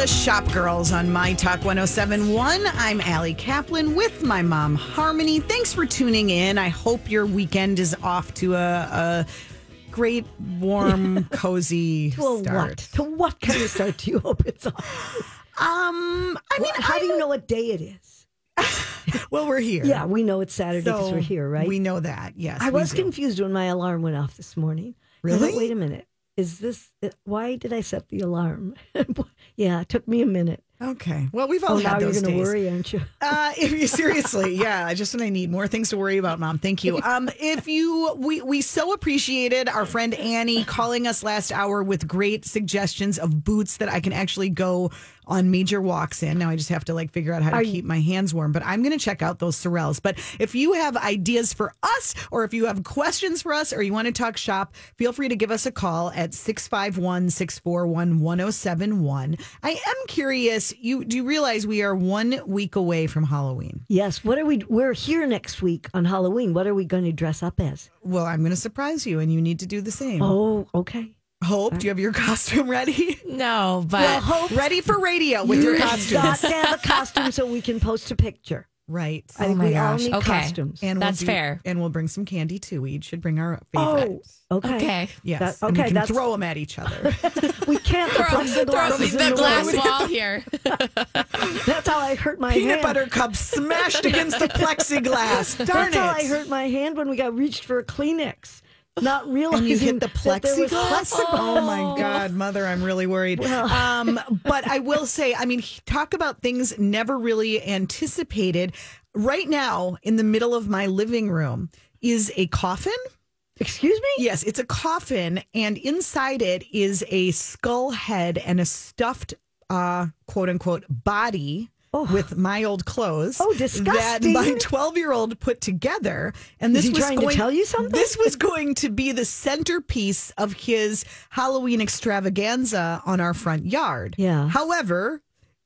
the Shop Girls on My Talk 1071. I'm Ali Kaplan with my mom, Harmony. Thanks for tuning in. I hope your weekend is off to a, a great, warm, cozy To a start. what? To what kind of start do you hope it's on? Um, I mean, How do you know what day it is? Well, we're here. Yeah, we know it's Saturday because So we're here, right? We know that. Yes, I we was do. confused when my alarm went off this morning. I thought, Really? Wait a minute. Is this, why did I set the alarm? yeah, it took me a minute. Okay. Well, we've all Oh, had now you're those going to days. worry, aren't you? Uh, if you seriously, yeah, I just when I need more things to worry about, mom. Thank you. Um, if you, we we so appreciated our friend Annie calling us last hour with great suggestions of boots that I can actually go on major walks in. Now I just have to like figure out how to Are keep my hands warm. But I'm going to check out those Sorels. But if you have ideas for us, or if you have questions for us, or you want to talk shop, feel free to give us a call at 651 641 1071. I am curious. You do you realize we are one week away from Halloween? Yes. What are we? We're here next week on Halloween. What are we going to dress up as? Well, I'm going to surprise you, and you need to do the same. Oh, okay. Hope, do you have your costume ready? No, but Well, Hope, ready for radio with your you've costume. got to have a costume so we can post a picture. Right. I think oh my we all gosh. need Okay. costumes. And That's we'll do- fair. And we'll bring some candy too. We each should bring our oh, favorite. okay. okay. Yes. That- and we okay, can that's- throw them at each other. We can't. The Throw, plexiglass throw is in the the glass way. wall here. That's how I hurt my Peanut hand. butter cup smashed against the plexiglass. Darn That's how I it. hurt my hand when we got reached for a Kleenex. Not realizing And you hit the plexiglass. Oh my God, mother, I'm really worried. Um, but I will say, I mean, talk about things never really anticipated. Right now, in the middle of my living room, is a coffin. Excuse me? Yes, it's a coffin, and inside it is a skull head and a stuffed, uh, quote unquote, body. With my old clothes, Oh, disgusting! That my twelve-year-old put together, and Is this was trying to tell you something? This was going to be the centerpiece of his Halloween extravaganza on our front yard. Yeah. However,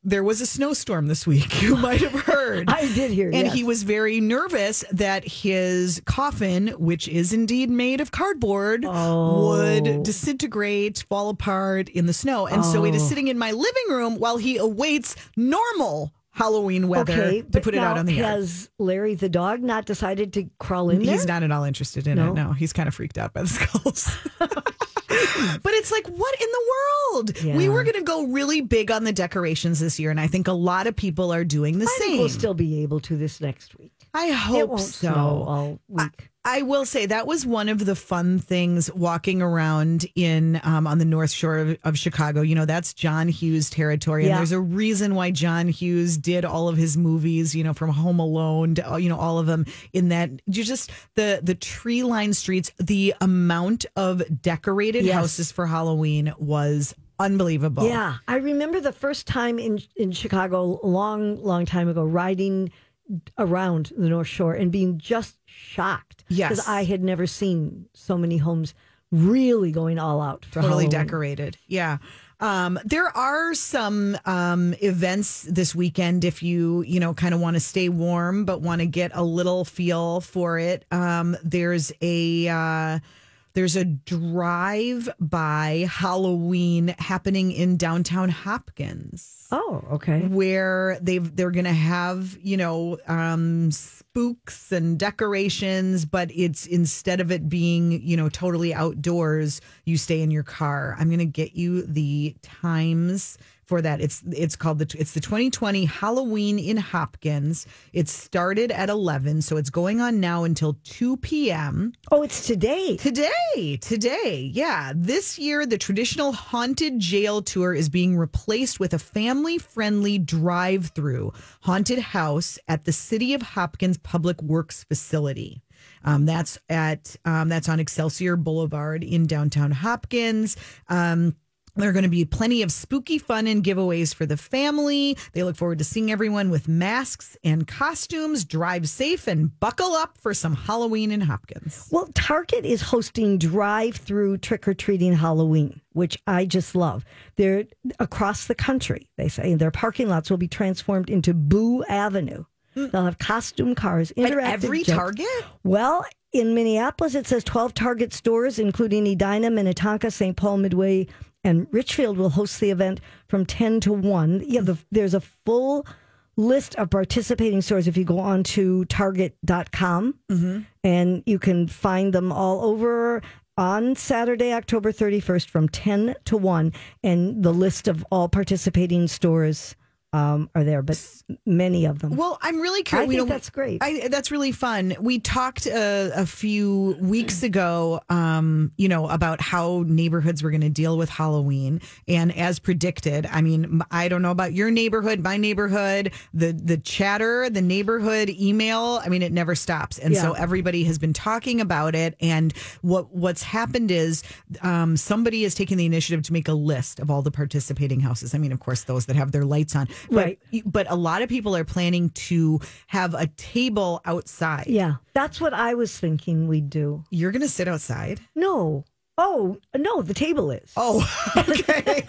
there was a snowstorm this week. You might have heard. I did hear, And yes. he was very nervous that his coffin, which is indeed made of cardboard, Oh. would disintegrate, fall apart in the snow. And so Oh. it is oh. sitting in my living room while he awaits normal Halloween weather Okay, to put it out on the yard. Has Larry the dog not decided to crawl in there? He's not at all interested in No? it. No, he's kind of freaked out by the skulls. but it's like, what in the world? We were going to go really big on the decorations this year, and I think a lot of people are doing the I same. we'll still be able to this next week. I hope it won't so. snow all week. I will say that was one of the fun things walking around in um, on the North Shore of, of Chicago. You know, that's John Hughes territory, and Yeah. there's a reason why John Hughes did all of his movies. You know, from Home Alone to you know all of them. In that, you just the the tree lined streets, the amount of decorated Yes. houses for Halloween was unbelievable. Yeah, I remember the first time in in Chicago, a long, long time ago, riding around the North Shore and being just shocked. Yes. because I had never seen so many homes really going all out for totally Halloween. decorated. Yeah. Um, there are some um, events this weekend if you you know kind of want to stay warm but want to get a little feel for it. Um, there's a uh, there's a drive by Halloween happening in downtown Hopkins Oh, okay. where they've they're gonna have you know um spooks and decorations but it's instead of it being you know totally outdoors you stay in your car i'm gonna get you the times for that it's it's called the it's the 2020 halloween in hopkins it started at 11 so it's going on now until 2 p.m Oh, it's today. Today, today, yeah. This year, the traditional haunted jail tour is being replaced with a family friendly drive through haunted house at the City of Hopkins Public Works facility. Um, that's at um, that's on Excelsior Boulevard in downtown Hopkins. Um, there are going to be plenty of spooky fun and giveaways for the family. They look forward to seeing everyone with masks and costumes. Drive safe and buckle up for some Halloween in Hopkins. Well, Target is hosting drive-through trick-or-treating Halloween, which I just love. They're across the country. They say their parking lots will be transformed into Boo Avenue. Mm. They'll have costume cars, At every jokes. Target? Well, in Minneapolis, it says 12 Target stores, including Edina, Minnetonka, St. Paul, Midway, and Richfield will host the event from 10 to 1. Yeah, the, there's a full list of participating stores if you go on to target.com mm-hmm. and you can find them all over on Saturday, October 31st from 10 to 1. And the list of all participating stores um, are there, but many of them. Well, I'm really I curious. think that's great. I, that's really fun. We talked uh, a few weeks ago, um, you know, about how neighborhoods were going to deal with Halloween, and as predicted, I mean, I don't know about your neighborhood, my neighborhood, the the chatter, the neighborhood email. I mean, it never stops, and so everybody has been talking about it. And what what's happened is um, somebody has taken the initiative to make a list of all the participating houses. I mean, of course, those that have their lights on, Right. But a lot of people are planning to have a table outside. yeah, that's what I was thinking we'd do. You're going to sit outside? No. Oh, no, the table is. Oh, okay.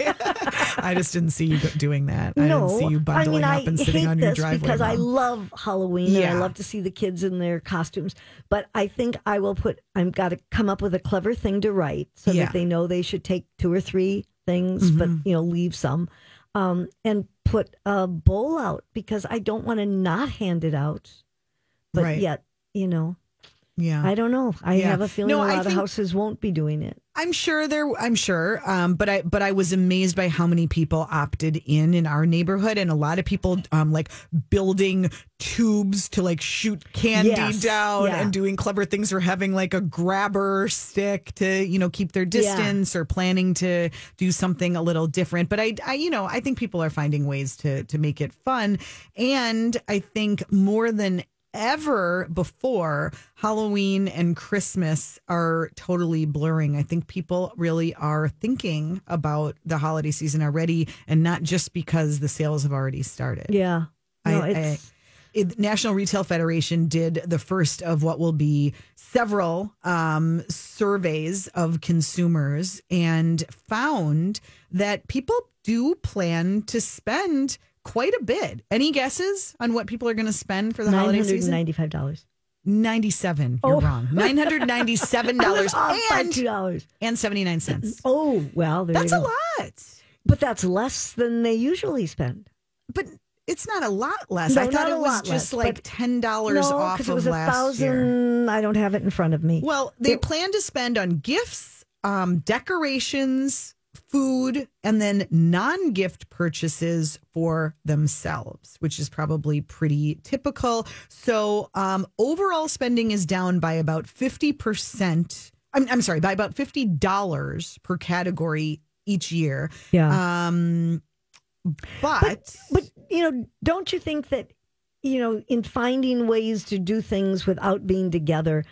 I just didn't see you doing that. I no, didn't see you bundling I mean, up and I sitting on your driveway. because I love Halloween and I love to see the kids in their costumes. But I think I will put. I've got to come up with a clever thing to write so Yeah. that they know they should take two or three things, but Mm-hmm. you know, leave some, um, and put a bowl out because I don't want to not hand it out, but Right. yet, you know, yeah. I don't know. I Yeah. have a feeling No, a lot of houses won't be doing it. I'm sure there. I'm sure, um, but I but I was amazed by how many people opted in in our neighborhood, and a lot of people um, like building tubes to like shoot candy Yes, down yeah. and doing clever things, or having like a grabber stick to you know keep their distance, or planning to do something a little different. But I, I you know I think people are finding ways to to make it fun, and I think more than ever before Halloween and Christmas are totally blurring. I think people really are thinking about the holiday season already and not just because the sales have already started. Yeah. No, I- it's It, National Retail Federation did the first of what will be several um, surveys of consumers and found that people do plan to spend quite a bit. Any guesses on what people are going to spend for the holiday season? ninety-five dollars. 97. You're Oh. wrong. $997 Off by and, two dollars. and 79 cents. Oh well, there That's a lot. But that's less than they usually spend. But it's not a lot less. No, I thought it was just less, like $10 no, off of it was a last year. I don't have it in front of me. Well, they It- plan to spend on gifts, um, decorations, food, and then non gift purchases for themselves, which is probably pretty typical. So, um, overall spending is down by about 50%. I'm, I'm sorry, by about $50 per category each year. yeah, Um, but, but but you know, don't you think that you know, in finding ways to do things without being together,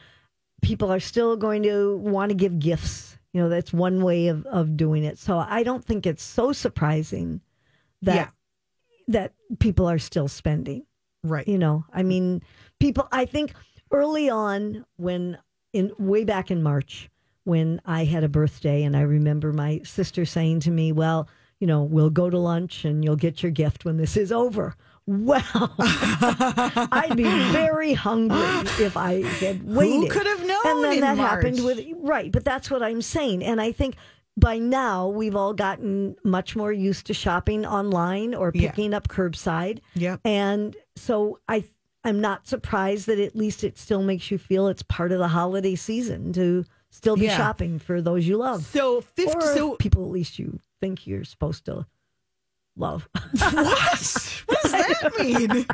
people are still going to want to give gifts. You know, that's one way of of doing it. So I don't think it's so surprising that Yeah. that people are still spending. right. you know i mean people i think early on when in way back in march when i had a birthday and i remember my sister saying to me well you know we'll go to lunch and you'll get your gift when this is over well i'd be very hungry if i had waited Who could have known and then that happened with right but that's what i'm saying and i think by now we've all gotten much more used to shopping online or Yeah. picking up curbside Yep. and so I I'm not surprised that at least it still makes you feel it's part of the holiday season to still be Yeah. shopping for those you love. So, 50, or so people at least you think you're supposed to love. what? What does that mean?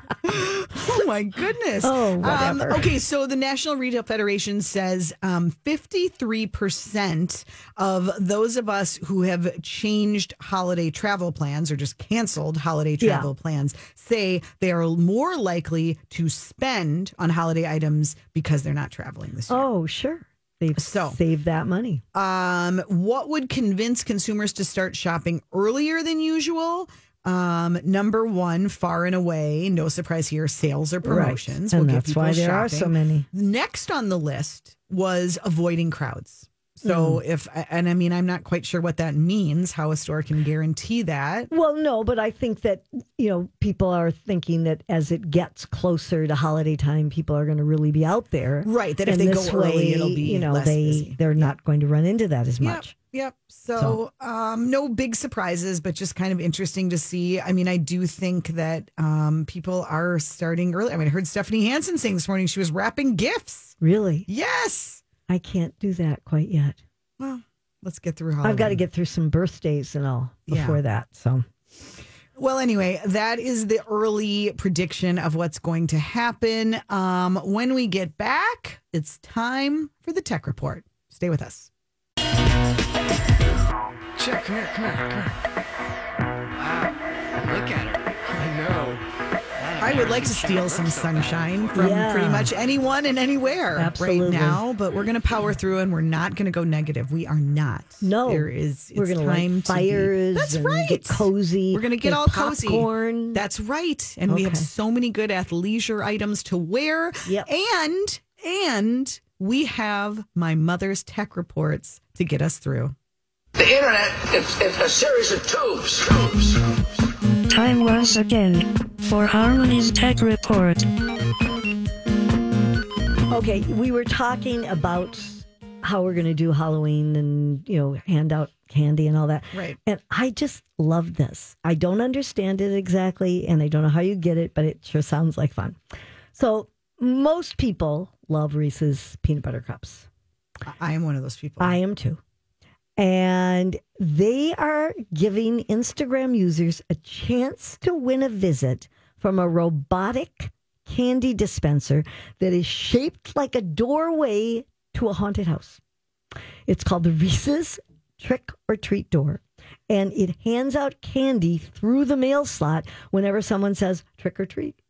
oh my goodness. Oh, Um, whatever. okay, so the National Retail Federation says um, 53% of those of us who have changed holiday travel plans or just canceled holiday Yeah. travel plans say they are more likely to spend on holiday items because they're not traveling this year. oh, sure. They've So- saved that money. Um, what would convince consumers to start shopping earlier than usual? Um, number one, far and away, no surprise here, sales or promotions. Right. And get that's why people there are shopping. so many. Next on the list was avoiding crowds. So Hmm. if and I mean I'm not quite sure what that means, how a store can guarantee that. Well, no, but I think that you know people are thinking that as it gets closer to holiday time, people are going to really be out there. Right, that if And they go this early, way, it'll be you know less they busy. they're not going to run into that as much. Yep. So, um, no big surprises, but just kind of interesting to see. I mean, I do think that um, people are starting early. I mean, I heard Stephanie Hansen saying this morning she was wrapping gifts. Really? Yes. I can't do that quite yet. Well, let's get through Halloween. I've got to get through some birthdays and all Yeah. before that. So Well, anyway, that is the early prediction of what's going to happen. Um, when we get back, it's time for the tech report. Stay with us. Check, come here, come here, come here. Wow, look at her. I know. I would like to steal some sunshine from Yeah. pretty much anyone and anywhere right now, but we're going to power through and we're not going to go negative. We are not. no, there is. we're it's gonna time light to be- fires. That's and right. Get cozy. We're going to get Get all cozy. popcorn. That's right. And we have Okay. so many good athleisure items to wear. Yep. And and we have my mother's tech reports to get us through. The internet is, is a series of tubes. Tubes. Time once again for Harmony's Tech Report. Okay, we were talking about how we're going to do Halloween and, you know, hand out candy and all that. Right. And I just love this. I don't understand it exactly and I don't know how you get it, but it sure sounds like fun. So, most people love Reese's peanut butter cups. I am one of those people. I am too. And they are giving Instagram users a chance to win a visit from a robotic candy dispenser that is shaped like a doorway to a haunted house. It's called the Reese's Trick or Treat Door. And it hands out candy through the mail slot whenever someone says trick or treat.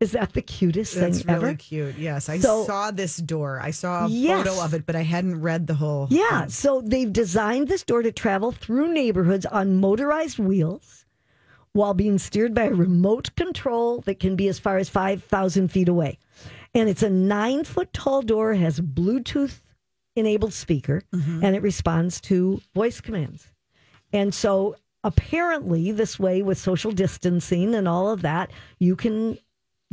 Is that the cutest That's thing really ever? cute. Yes, I So- saw this door. I saw a Yes. photo of it, but I hadn't read the whole. Yeah, thing. so they've designed this door to travel through neighborhoods on motorized wheels while being steered by a remote control that can be as far as 5,000 feet away. And it's a nine foot tall door, has Bluetooth enabled speaker, mm-hmm. and it responds to voice commands. And so apparently, this way with social distancing and all of that, you can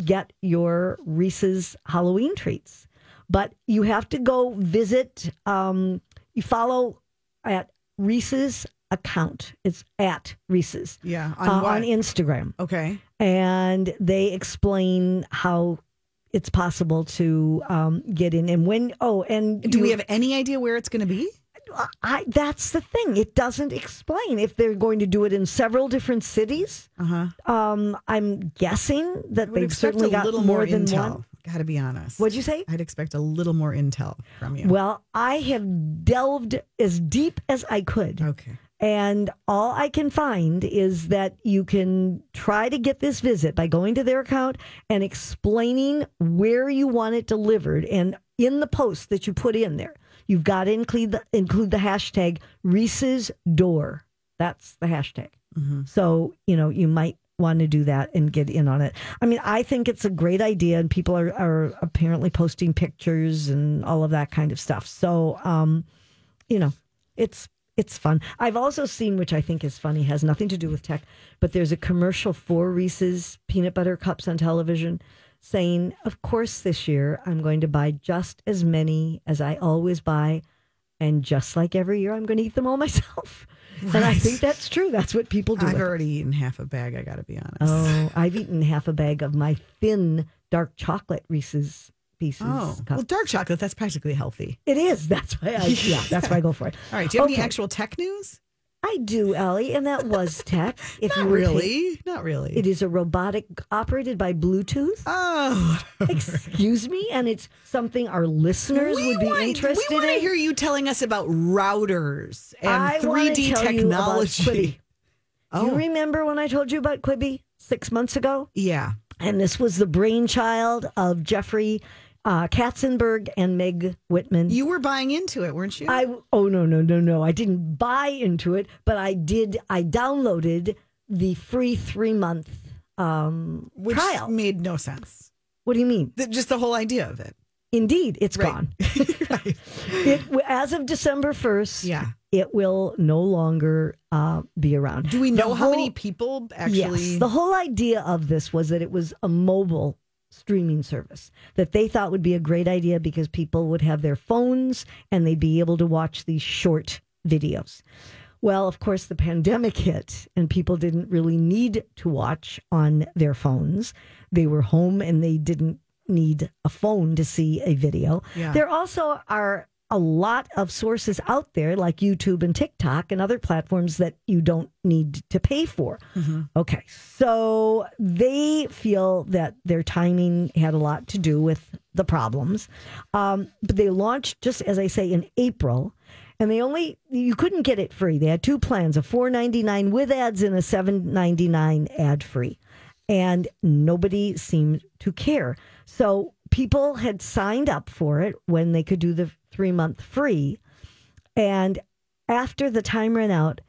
get your Reese's Halloween treats. But you have to go visit, um, you follow at Reese's account. It's at Reese's Yeah. On uh, on Instagram. okay. And they explain how it's possible to um, get in and when. Oh, and Do you- we have any idea where it's going to be? I, that's the thing. It doesn't explain if they're going to do it in several different cities. Uh huh. Um, I'm guessing that they've certainly a got little more, more, than intel. one. Got to be honest. What'd you say? I'd expect a little more intel from you. Well, I have delved as deep as I could. okay. And all I can find is that you can try to get this visit by going to their account and explaining where you want it delivered. And in the post that you put in there, you've got to include the, include the hashtag Reese's Door. That's the hashtag. So, you know, you might want to do that and get in on it. I mean, I think it's a great idea, and people are, are apparently posting pictures and all of that kind of stuff. So, um, you know, it's it's fun. I've also seen, which I think is funny, has nothing to do with tech, but there's a commercial for Reese's peanut butter cups on television saying, "Of course, this year I'm going to buy just as many as I always buy, and just like every year, I'm going to eat them all myself." And I think that's true. That's what people do. I've already eaten half a bag. I got to be honest. Oh, I've eaten half a bag of my thin dark chocolate Reese's pieces. Oh, well, dark chocolate. That's practically healthy. it is. That's why I yeah, that's why I go for it. All right. Do you have Okay. any actual tech news? I do, Ellie, and that was tech. If Not you were really. Not really. it is a robotic operated by Bluetooth. oh, Excuse me, and it's something our listeners would be want, interested We want to in. hear you telling us about routers and I wanna 3D tell you about Quibi. technology. Do you oh. remember when I told you about Quibi six months ago? yeah. And this was the brainchild of Jeffrey uh, Katzenberg and Meg Whitman. You were buying into it, weren't you? I oh no no no no I didn't buy into it, but I did. I downloaded the free three month um, Which trial. made no sense. What do you mean? The- just the whole idea of it. Indeed, it's Right. gone. right. It, as of December first, Yeah. it will no longer uh, be around. Do we know how many people actually? Yes, the whole idea of this was that it was a mobile streaming service that they thought would be a great idea because people would have their phones and they'd be able to watch these short videos. Well, of course, the pandemic hit and people didn't really need to watch on their phones. They were home and they didn't need a phone to see a video. Yeah. There also are a lot of sources out there like YouTube and TikTok and other platforms that you don't need to pay for. Okay. So they feel that their timing had a lot to do with the problems. Um, but they launched, just as I say, in April. And they only you couldn't get it free. They had two plans: a four ninety nine with ads and a seven ninety nine ad free. And nobody seemed to care. So people had signed up for it when they could do the three month free. And after the time ran out,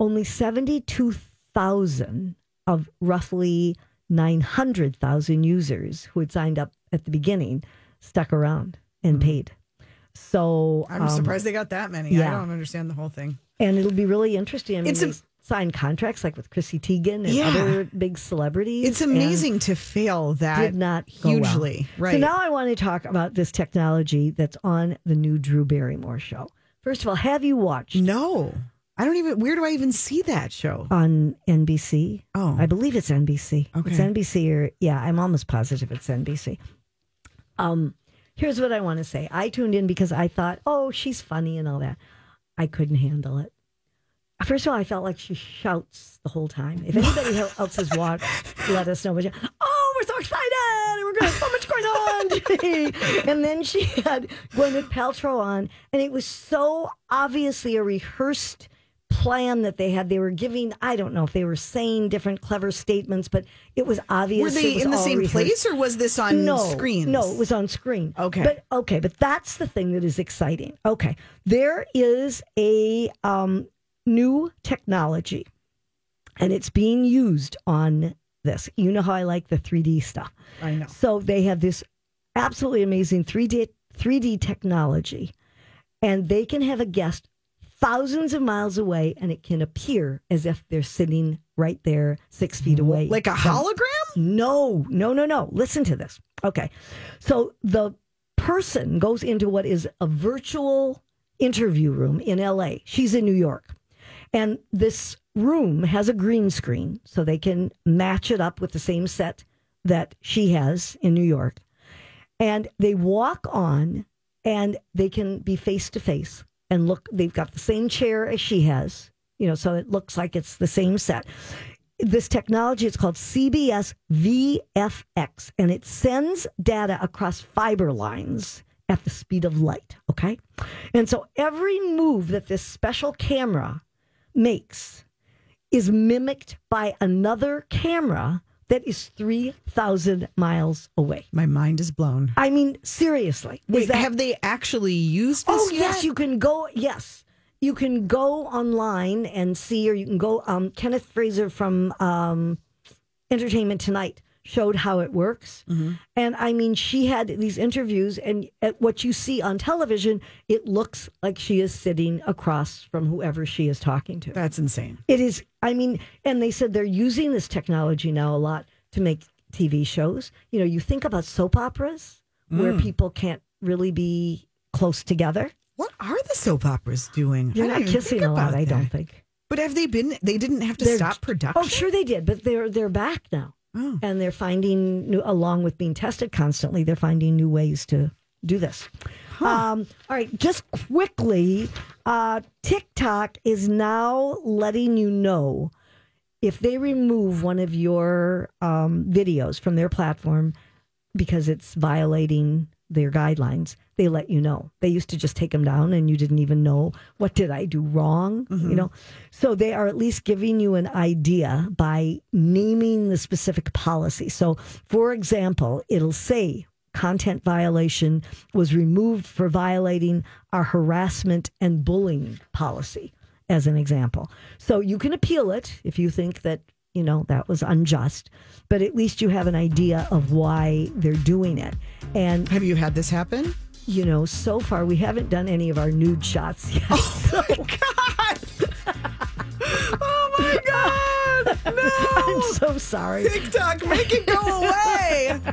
only 72,000 of roughly 900,000 users who had signed up at the beginning stuck around and paid. So I'm um, surprised they got that many. I don't understand the whole thing. and it'll be really interesting. I mean, It's a- signed contracts like with Chrissy Teigen and Yeah. other big celebrities. It's amazing to fail that Did not go well. hugely. Right. So now I want to talk about this technology that's on the new Drew Barrymore show. First of all, have you watched no. I don't even where do I even see that show? on NBC? Oh. I believe it's NBC. It's NBC or yeah, I'm almost positive it's NBC. Um, here's what I want to say. I tuned in because I thought, oh, she's funny and all that. I couldn't handle it. First of all, I felt like she shouts the whole time. If anybody else has watched, let us know. But she- oh, we're so excited! and We're going to have so much going on. and then she had Gwyneth Paltrow on, and it was so obviously a rehearsed plan that they had. They were giving, I don't know if they were saying different clever statements, but it was obvious. Were they in the same rehearsed. place or was this on no, screens? No, it was on screen. Okay. But okay, but that's the thing that is exciting. Okay. There is a um, new technology and it's being used on this. You know how I like the 3D stuff. I know. So they have this absolutely amazing 3D 3D technology and they can have a guest thousands of miles away and it can appear as if they're sitting right there 6 feet away. Like a hologram? no, no, no, no. Listen to this. Okay. So the person goes into what is a virtual interview room in LA. She's in New York. And this room has a green screen so they can match it up with the same set that she has in New York. And they walk on and they can be face to face and look, they've got the same chair as she has, you know, so it looks like it's the same set this technology is called CBS VFX and it sends data across fiber lines at the speed of light okay and so every move that this special camera makes is mimicked by another camera that is 3000 miles away My mind is blown. i mean seriously Wait, that- have they actually used this Oh yet? yes, you can go. Yes, you can go online and see, or you can go. Um, Kenneth Fraser from um, Entertainment Tonight showed how it works, Mm-hmm. and I mean, she had these interviews, and at what you see on television, it looks like she is sitting across from whoever she is talking to. That's insane. It is. I mean, and they said they're using this technology now a lot to make TV shows. You know, you think about soap operas where Mm. people can't really be close together. What are the soap operas doing? They're not kissing a lot, about I don't think. But have they been? They didn't have to They're- stop production. Oh, sure they did, but they're they're back now, Oh. and they're finding new, along with being tested constantly, they're finding new ways to do this. Um, all right, just quickly, uh, TikTok is now letting you know if they remove one of your um, videos from their platform because it's violating their guidelines, they let you know. They used to just take them down and you didn't even know what did I do wrong, you mm-hmm. know. So they are at least giving you an idea by naming the specific policy. So for example, it'll say content violation was removed for violating our harassment and bullying policy as an example. So you can appeal it if you think that, you know, that was unjust, but at least you have an idea of why they're doing it. And, Have you had this happen? you know, so far we haven't done any of our nude shots yet. Oh my god! oh my God. No. I'm so sorry. TikTok, make it go away.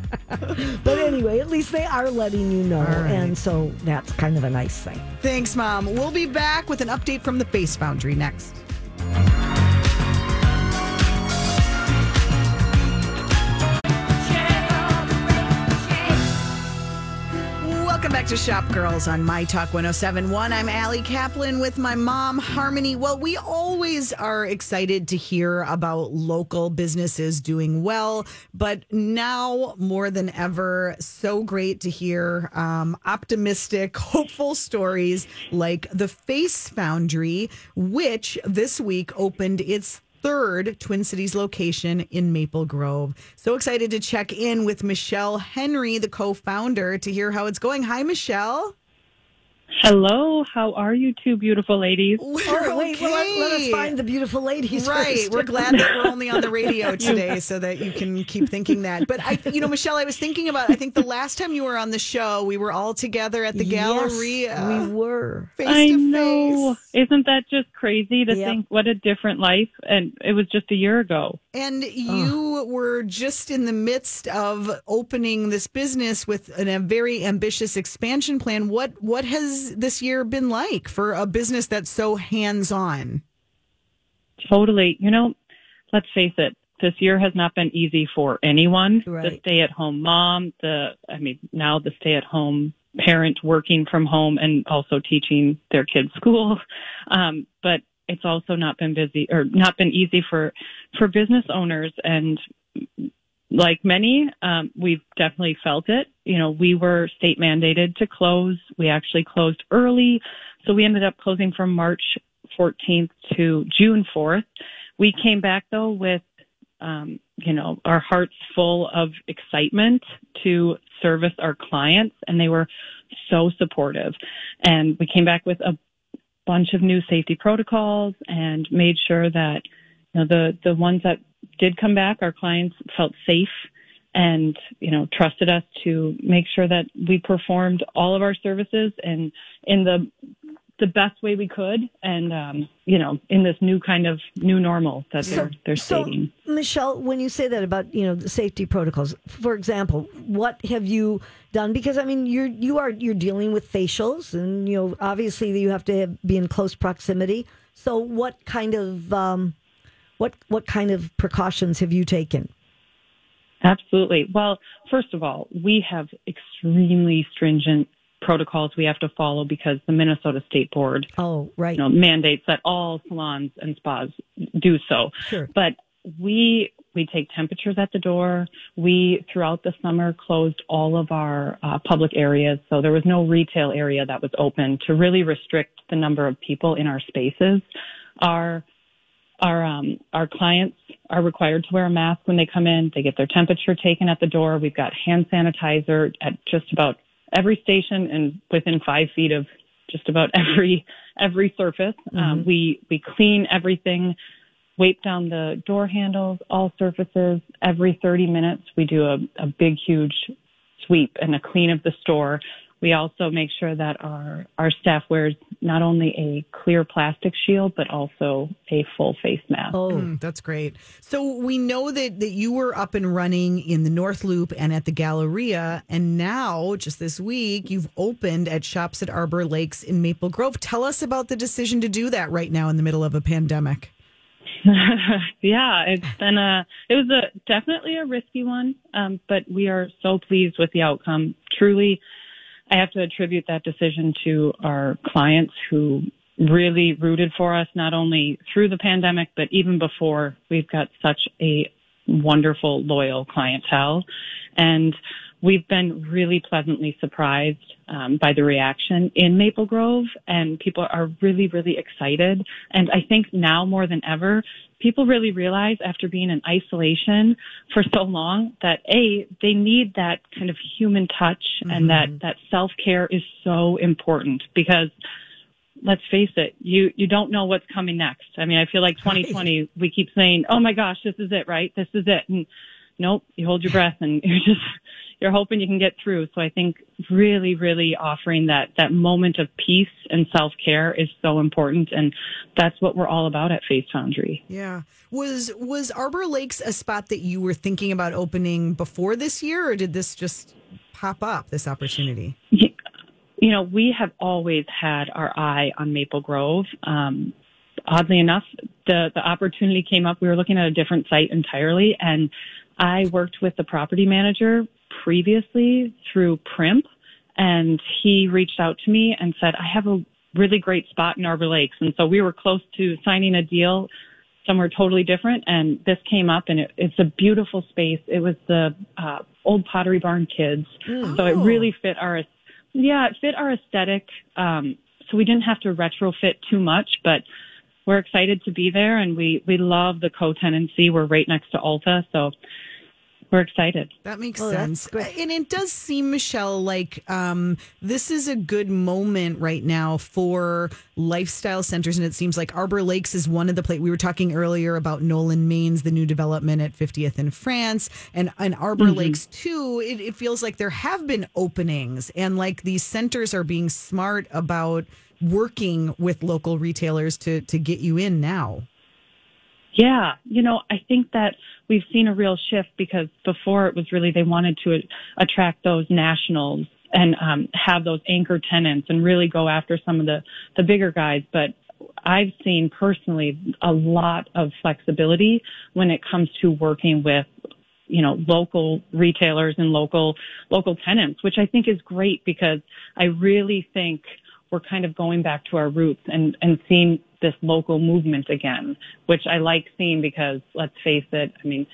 But anyway, at least they are letting you know. right. And so that's kind of a nice thing. Thanks, Mom. We'll be back with an update from the Face Foundrie next. To Shop Girls on My Talk 1071. I'm Ali Kaplan with my mom, Harmony. Well, we always are excited to hear about local businesses doing well, but now more than ever, so great to hear um, optimistic, hopeful stories like the Face Foundrie, which this week opened its third Twin Cities location in Maple Grove. So excited to check in with Michele Henry, the co founder, to hear how it's going. Hi, Michele. Hello, how are you two beautiful ladies? We're Oh, wait, well, let, let us find the beautiful ladies Right. first. We're glad that we're only on the radio today so that you can keep thinking that. But I, you know, Michele, I was thinking about, I think the last time you were on the show, we were all together at the Galleria. We were. face I to know. face. Isn't that just crazy to Yep. think what a different life? And it was just a year ago. And you were just in the midst of opening this business with an, a very ambitious expansion plan. What what has this year been like for a business that's so hands on? Totally. You know, let's face it. This year has not been easy for anyone. The stay at home mom, the, I mean, now the stay at home parent working from home and also teaching their kids school. Um, but it's also not been busy or not been easy for, for business owners. And like many, um, we've definitely felt it. You know, we were state mandated to close. We actually closed early. So we ended up closing from March 14th to June 4th. We came back though with, um, you know, our hearts full of excitement to service our clients and they were so supportive. And we came back with a bunch of new safety protocols and made sure that, you know, the, the ones that did come back, our clients felt safe and, you know, trusted us to make sure that we performed all of our services and in the the best way we could and um, you know in this new kind of new normal that they're they're So, stating Michele, when you say that about you know the safety protocols, for example, what have you done? Because I mean, you're you are you're dealing with facials, and you know obviously you have to have, be in close proximity. So, what kind of um, what what kind of precautions have you taken? absolutely well first of all we have extremely stringent protocols we have to follow because the minnesota state board Oh, right. you know, mandates that all salons and spas do so. Sure. But we we take temperatures at the door. We throughout the summer closed all of our uh, public areas, so there was no retail area that was open to really restrict the number of people in our spaces. Our our um, our clients are required to wear a mask when they come in. They get their temperature taken at the door. We've got hand sanitizer at just about every station and within five feet of just about every every surface. Um, we we clean everything, wipe down the door handles, all surfaces. Every 30 minutes, we do a, a big, huge sweep and a clean of the store. We also make sure that our our staff wears not only a clear plastic shield but also a full face mask. Oh, Mm, that's great. So we know that that you were up and running in the North Loop and at the Galleria, and now just this week you've opened at Shops at Arbor Lakes in Maple Grove. Tell us about the decision to do that right now in the middle of a pandemic. yeah, it's been a, it was a definitely a risky one, um, but we are so pleased with the outcome. Truly, I have to attribute that decision to our clients who really rooted for us, not only through the pandemic, but even before. We've got such a wonderful, loyal clientele. And we've been really pleasantly surprised um, by the reaction in Maple Grove, and people are really, really excited. And I think now more than ever, people really realize after being in isolation for so long that a they need that kind of human touch and that that self care is so important because let's face it, you you don't know what's coming next. I mean, I feel like 2020, we keep saying, "Oh my gosh, this is it, right? This is it." And nope, you hold your breath and you're just you're hoping you can get through. So I think really, really offering that that moment of peace and self care is so important, and that's what we're all about at Face Foundrie. Yeah. Was was Arbor Lakes a spot that you were thinking about opening before this year, or did this just pop up? This opportunity. You know, we have always had our eye on Maple Grove. Um, oddly enough, the the opportunity came up. We were looking at a different site entirely, and I worked with the property manager previously through Primp, and he reached out to me and said, "I have a really great spot in Arbor Lakes," and so we were close to signing a deal somewhere totally different, and this came up, and it, it's a beautiful space. It was the uh, old Pottery Barn kids, so it really fit our yeah, it fit our aesthetic. Um, so we didn't have to retrofit too much, but we're excited to be there and we, we love the co-tenancy. We're right next to Ulta. So we're excited. That makes Oh, that's sense. And it does seem, Michele, like um, this is a good moment right now for lifestyle centers. And it seems like Arbor Lakes is one of the places. We were talking earlier about Nolan Mains, the new development at 50th in France, and, and Arbor Lakes too. It, it feels like there have been openings and like these centers are being smart about working with local retailers to, to get you in now. Yeah, you know, I think that we've seen a real shift because before it was really they wanted to attract those nationals and um, have those anchor tenants and really go after some of the the bigger guys. But I've seen personally a lot of flexibility when it comes to working with you know local retailers and local local tenants, which I think is great because I really think we're kind of going back to our roots and and seeing this local movement again, which I like seeing because let's face it, I mean,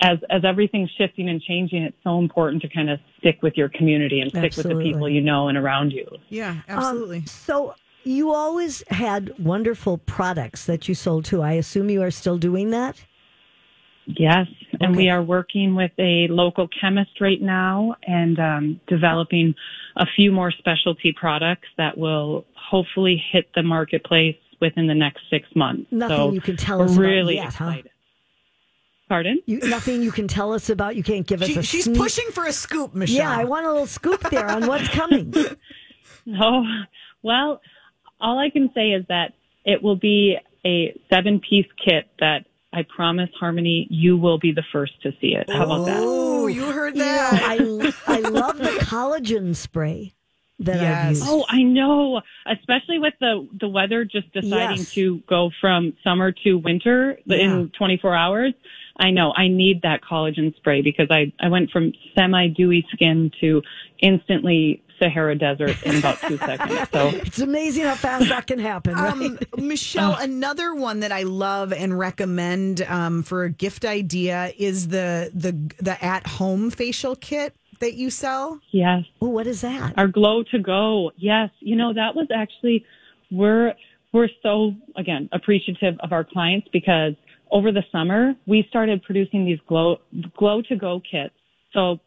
as as everything's shifting and changing, it's so important to kind of stick with your community and stick with the people you know and around you. Yeah, Um, absolutely. so you always had wonderful products that you sold to. I assume you are still doing that. Yes, and we are working with a local chemist right now and um, developing a few more specialty products that will hopefully hit the marketplace within the next six months. Nothing so you can tell we're us about really yet, huh? excited. Pardon? You, nothing you can tell us about. You can't give us She, a she's sneak- pushing for a scoop, Michele. Yeah, I want a little scoop there on what's coming. Oh, well, all I can say is that it will be a seven piece kit that I promise, Harmony, you will be the first to see it. How about that? Oh, you heard You know, that. I I love the collagen spray that I've used. Oh, I know. Especially with the the weather just deciding Yes. to go from summer to winter in 24 hours. I know. I need that collagen spray because I I went from semi dewy skin to instantly Sahara Desert in about two seconds. So It's amazing how fast that can happen, right? Um, Michele, another one that I love and recommend um, for a gift idea is the the the at home facial kit that you sell. yes. oh, what is that? Our glow to go. Yes. You know, that was actually, we're, we're so, again, appreciative of our clients because over the summer, we started producing these glow, glow to go kits. So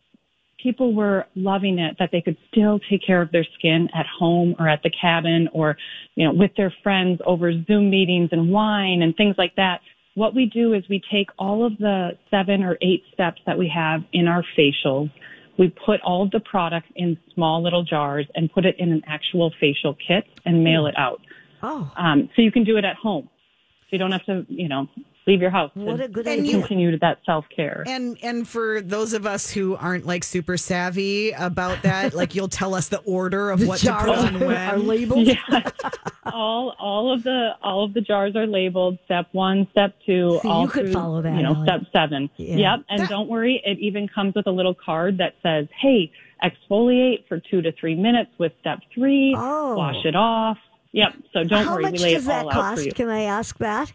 people were loving it that they could still take care of their skin at home or at the cabin or, you know, with their friends over Zoom meetings and wine and things like that. What we do is we take all of the seven or eight steps that we have in our facials. We put all of the products in small little jars and put it in an actual facial kit and mail it out. Oh, Um, so you can do it at home. So you don't have to, you know, leave your house what a good And idea. continue to that self care. And and for those of us who aren't like super savvy about that, like you'll tell us the order of what to Jars put on are labeled. Yeah. all all of the all of the jars are labeled step one, step two, See, all you could through, follow that, You know, Ellen. step seven. Yeah. Yep. And That- don't worry, it even comes with a little card that says, "Hey, exfoliate for two to three minutes with step three. Oh. Wash it off." Yep. So don't How worry, much we lay does it that all out for cost? you. Can I ask that?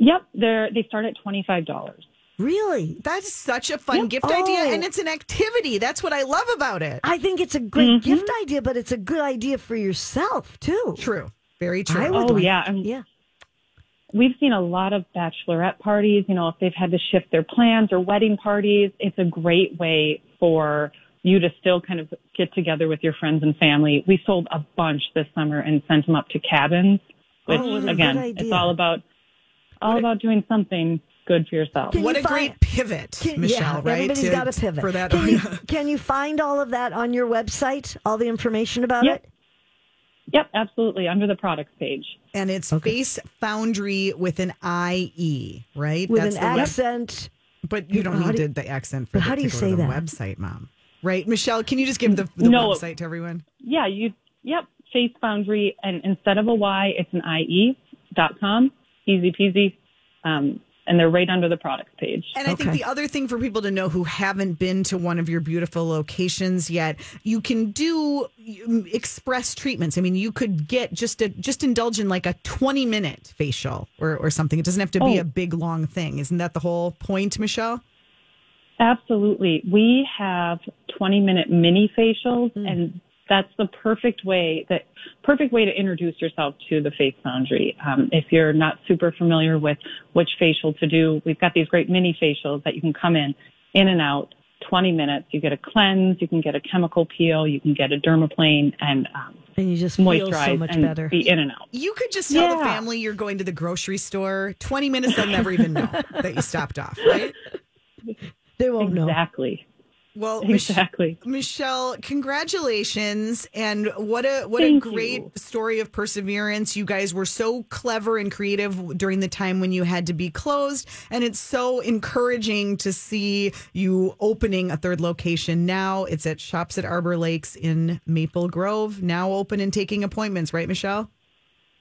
Yep. They're they start at twenty five dollars. Really? That's such a fun gift idea, Oh. and it's an activity. That's what I love about it. I think it's a great Mm-hmm. gift idea, but it's a good idea for yourself too. True, very true. I would Oh like- yeah. And Yeah. we've seen a lot of bachelorette parties, you know, if they've had to shift their plans or wedding parties, it's a great way for you to still kind of get together with your friends and family. We sold a bunch this summer and sent them up to cabins, which Oh, a good again, it's all about all about doing something good for yourself. Can what you a find- great pivot, Can- Michele, yeah, right? Everybody's To- got a pivot. For that. Can you, can you find all of that on your website? All the information about Yep. it? Yep, absolutely. Under the products page. and it's Face Foundrie with an IE, right? With That's an the web- accent. But you don't How need do the, the accent for How the, do you to go say to the that? website, Mom. Right, Michelle? Can you just give the, the No. website to everyone? Yeah, you. Yep, Face Foundrie, and instead of a Y, it's an IE dot com. Easy peasy. Um, and they're right under the products page. And I think the other thing for people to know who haven't been to one of your beautiful locations yet, you can do um, express treatments. I mean, you could get just a just indulge in like a twenty minute facial or, or something. It doesn't have to be Oh. a big long thing. Isn't that the whole point, Michelle? Absolutely. We have 20 minute mini facials and that's the perfect way that perfect way to introduce yourself to the Face Foundrie. Um, if you're not super familiar with which facial to do, we've got these great mini facials that you can come in, in and out, 20 minutes. You get a cleanse, you can get a chemical peel, you can get a dermaplane and um, And you just feel moisturize so much and better. be in and out. You could just tell the family you're going to the grocery store. Twenty minutes, they'll never even know that you stopped off, right? They won't know. Exactly. Well, Mich- Exactly. Michele, congratulations. And what a what Thank a great you. story of perseverance. You guys were so clever and creative during the time when you had to be closed. And it's so encouraging to see you opening a third location. Now it's at Shops at Arbor Lakes in Maple Grove, now open and taking appointments, right, Michele?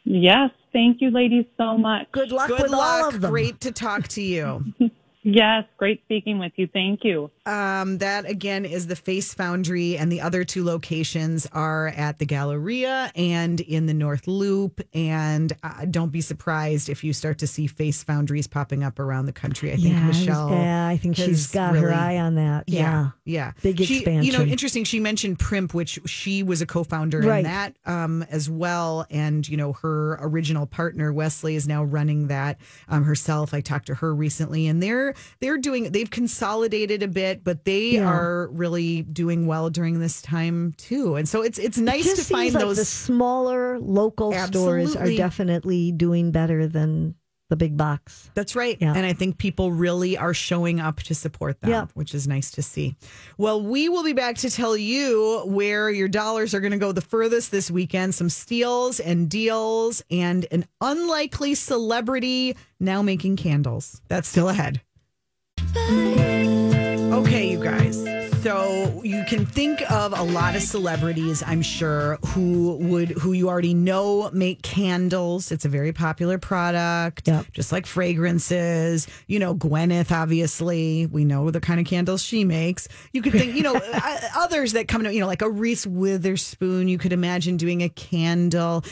Yes. Thank you, ladies, so much. Good luck Good with all luck. of them. Great to talk to you. Yes. Great speaking with you. Thank you. Um, that again is the Face Foundrie, and the other two locations are at the Galleria and in the North Loop. And uh, don't be surprised if you start to see Face Foundries popping up around the country. I think yeah, Michele. yeah, I think she's got her eye on that. Yeah. yeah, Big She- You know, interesting. She mentioned Primp, which she was a co-founder Right. in that um, as well, and you know, her original partner Wesley is now running that um, herself. I talked to her recently, and they're they're doing. They've consolidated a bit, but they Yeah. are really doing well during this time too. And so it's it's nice It to find like those. the smaller local stores are definitely doing better than the big box. That's right. Yeah. And I think people really are showing up to support them, Yeah. which is nice to see. Well, we will be back to tell you where your dollars are going to go the furthest this weekend. Some steals and deals and an unlikely celebrity now making candles. That's still ahead. Okay, you guys. So you can think of a lot of celebrities, I'm sure, who would who you already know make candles. It's a very popular product, Yep. just like fragrances. You know, Gwyneth, obviously, we know the kind of candles she makes. You could think, you know, uh, others that come to, you know, like a Reese Witherspoon. You could imagine doing a candle.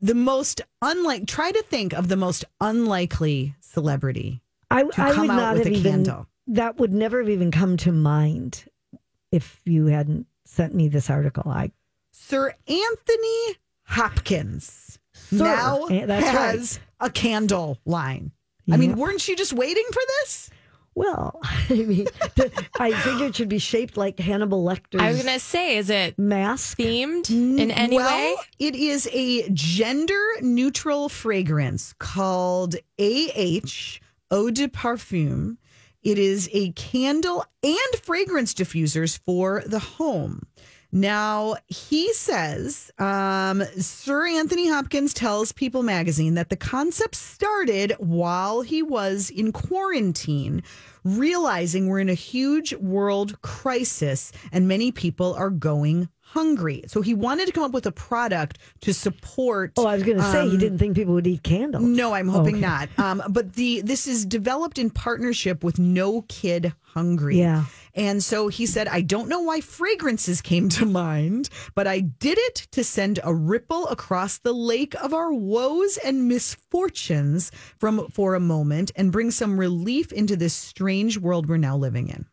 The most unlike, try to think of the most unlikely celebrity I, to I come would out not with have a even candle. that would never have even come to mind if you hadn't sent me this article. I Sir Anthony Hopkins Sir, now eh, that's has a candle line. I mean, weren't you just waiting for this? well, I mean, the, I figured it should be shaped like Hannibal Lecter's I was gonna say, is it mask. themed in any well, way? it is a gender neutral fragrance called AH Eau de Parfum. It is a candle and fragrance diffusers for the home. Now, he says, um, Sir Anthony Hopkins tells People magazine that the concept started while he was in quarantine, realizing we're in a huge world crisis and many people are going hungry. So he wanted to come up with a product to support. Oh, I was going to say he um, didn't think people would eat candles. no, I'm hoping Okay. not. Um, but the this is developed in partnership with No Kid Hungry. Yeah. And so he said, I don't know why fragrances came to mind, but I did it to send a ripple across the lake of our woes and misfortunes from for a moment and bring some relief into this strange world we're now living in.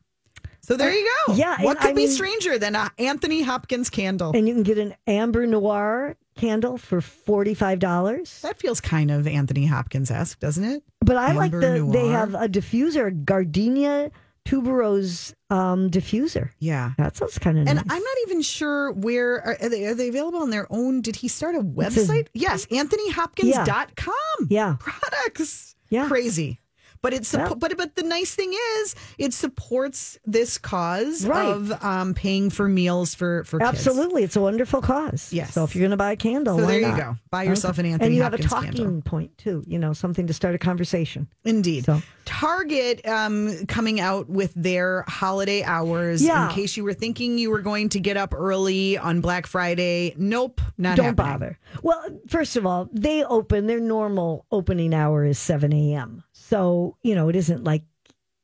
So there you go. Yeah, What could I be mean- stranger than a Anthony Hopkins candle? And you can get an amber noir candle for forty five dollars. that feels kind of Anthony Hopkins esque, doesn't it? But I like Amber the they have a diffuser, Gardenia tuberose um, diffuser. Yeah. That sounds kind of And nice. I'm not even sure where are, are they are they available on their own? Did he start a website? yes, anthonyhopkins.com. Yeah. Products. Yeah. Crazy. But it's Well- but but the nice thing is it supports this cause Right. of um, paying for meals for for kids. Absolutely, it's a wonderful cause. Yes. So if you're going to buy a candle, So there you not? go. Buy yourself an Anthony and you have a talking candle. point too. You know, something to start a conversation. Indeed. So- Target um, coming out with their holiday hours. Yeah. In case you were thinking you were going to get up early on Black Friday, nope, not Don't happening. bother. Well, first of all, they open their normal opening hour is seven a.m. So you know it isn't like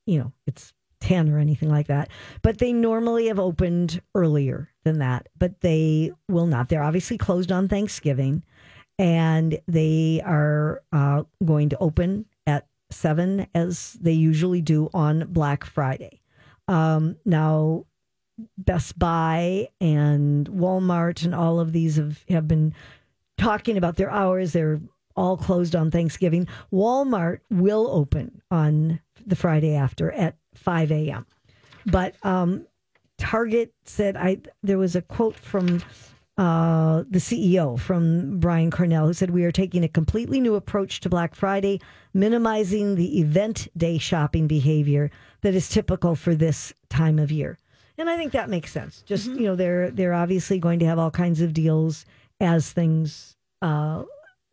you know it's ten or anything like that. But they normally have opened earlier than that. But they will not. They're obviously closed on Thanksgiving, and they are uh, going to open at seven as they usually do on Black Friday. Um, now Best Buy and Walmart and all of these have, have been talking about their hours. They're all closed on Thanksgiving. Walmart will open on the Friday after at 5 a.m. But um, Target said I there was a quote from uh, the CEO from Brian Cornell who said we are taking a completely new approach to Black Friday, minimizing the event day shopping behavior that is typical for this time of year. And I think that makes sense. Just you know, they're they're obviously going to have all kinds of deals as things uh,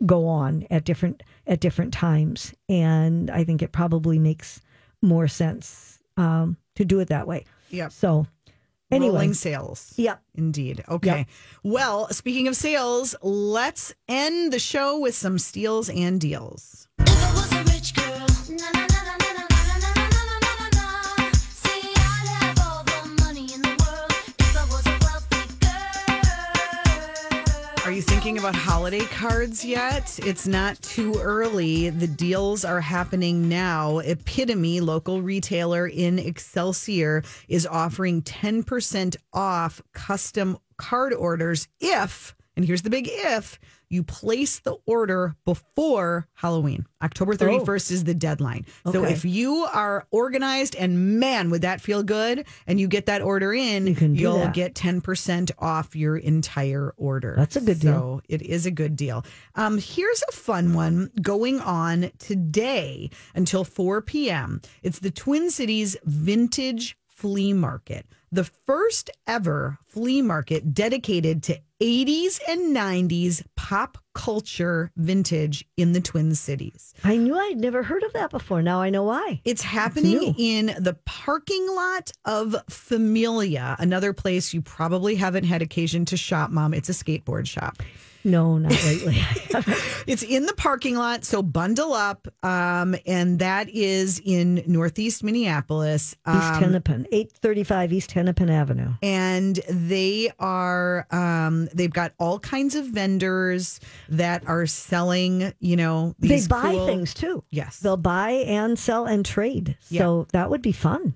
go on at different at different times, and I think it probably makes more sense um, to do it that way. Yep. So anyway, Rolling sales. Yep. Indeed. Okay. Well, speaking of sales, let's end the show with some steals and deals. Thinking about holiday cards yet? It's not too early. The deals are happening now. Epitome, local retailer in Excelsior, is offering 10% off custom card orders if, and here's the big if, you place the order before Halloween. October 31st is the deadline. So Oh. If you are organized and man, would that feel good? And you get that order in, you can you'll that. get 10% off your entire order. That's a good deal. So it is a good deal. Um, here's a fun one going on today until 4 p.m. It's the Twin Cities Vintage Flea Market, the first ever flea market dedicated to 80s and 90s pop culture vintage in the Twin Cities. I knew I'd never heard of that before. Now I know why. It's happening new. in the parking lot of Familia, another place you probably haven't had occasion to shop, Mom. It's a skateboard shop. No, not lately. It's in the parking lot, so bundle up. Um, and that is in Northeast Minneapolis. East Um, Hennepin, eight thirty-five East Hennepin Avenue. and they are um, they've got all kinds of vendors that are selling, you know, They buy cool- things too. Yes. They'll buy and sell and trade. So that would be fun.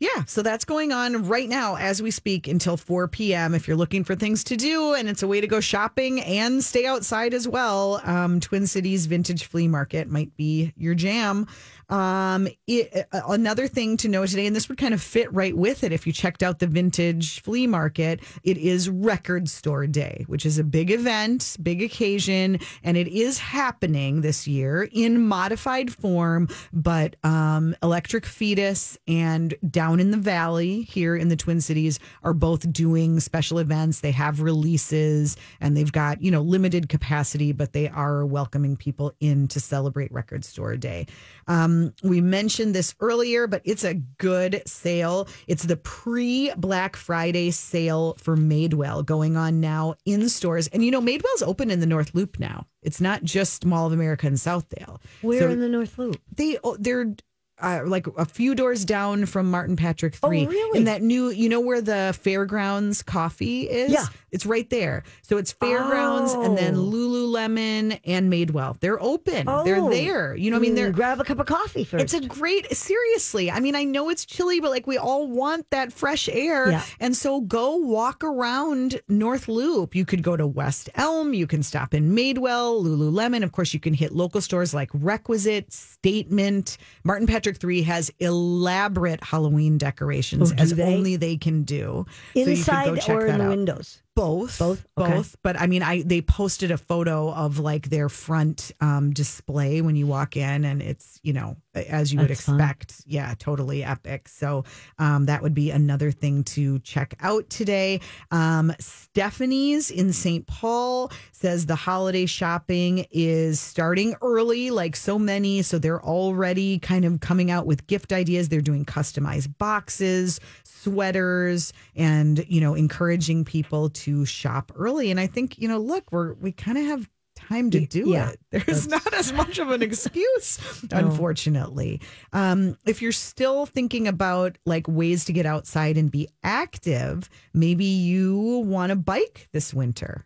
Yeah, so that's going on right now as we speak until 4 p.m. If you're looking for things to do and it's a way to go shopping and stay outside as well, um, Twin Cities Vintage Flea Market might be your jam. Um, it, uh, another thing to know today, and this would kind of fit right with it if you checked out the Vintage Flea Market, it is Record Store Day, which is a big event, big occasion, and it is happening this year in modified form, but um, Electric Fetus and Down in the Valley here in the Twin Cities are both doing special events. They have releases and they've got, you know, limited capacity, but they are welcoming people in to celebrate Record Store Day. Um, we mentioned this earlier, but it's a good sale. It's the pre Black Friday sale for Madewell going on now in stores. And you know, Madewell's open in the North Loop now. It's not just Mall of America and Southdale. Where So in the North Loop? they oh, they're uh, like a few doors down from Martin Patrick Three. Oh, really? In that new, you know where the Fairgrounds Coffee is? Yeah. it's right there. So it's Fairgrounds and then Oh. Lululemon and Madewell. They're open. They're Oh. there. You know, what I mean, Mm, they're grab a cup of coffee first. it's a great, seriously. I mean, I know it's chilly, but like we all want that fresh air. Yeah. And so go walk around North Loop. You could go to West Elm. You can stop in Madewell, Lululemon. Of course, you can hit local stores like Requisite, Statement. Martin Patrick 3 has elaborate Halloween decorations Oh, as they? only they can do. So you could go inside check or in the windows. Both, Both? Okay. both. But I mean, I they posted a photo of like their front um, display when you walk in, and it's you know as you would That's fun. expect. Yeah, totally epic. So um, that would be another thing to check out today. Um, Stephanie's in St. Paul says the holiday shopping is starting early, like so many. So they're already kind of coming out with gift ideas. They're doing customized boxes, sweaters, and you know, encouraging people to shop early. And I think you know, look, we're we kind of have time to do yeah, it. There's not as much of an excuse, unfortunately. Um, if you're still thinking about like ways to get outside and be active, maybe you want to bike this winter.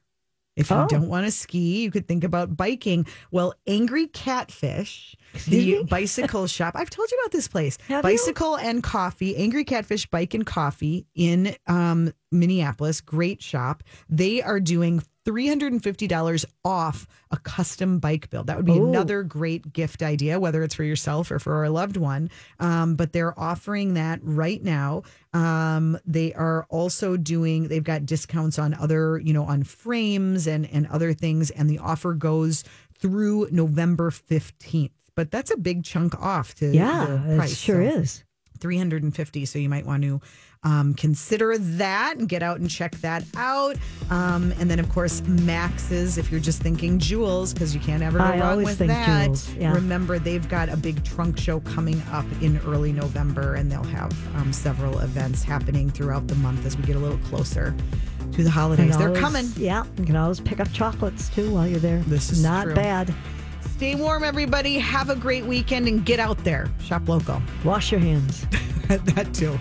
If you Oh. don't want to ski, you could think about biking. Well, Angry Catfish, the bicycle shop. I've told you about this place. Have you? bicycle and coffee, Angry Catfish Bike and Coffee in um, Minneapolis. Great shop. They are doing $350 off a custom bike build. That would be Ooh. another great gift idea, whether it's for yourself or for a loved one. Um, but they're offering that right now. Um, they are also doing, they've got discounts on other, you know, on frames and, and other things. And the offer goes through November 15th. But that's a big chunk off to Yeah, the it sure So is. 350 so you might want to um, consider that and get out and check that out um, and then of course max's if you're just thinking jewels because you can't ever go I wrong with that yeah. remember they've got a big trunk show coming up in early november and they'll have um, several events happening throughout the month as we get a little closer to the holidays they're always- coming Yeah, you can always pick up chocolates too while you're there. This is not true. bad. stay warm everybody have a great weekend and get out there shop local Wash your hands. that too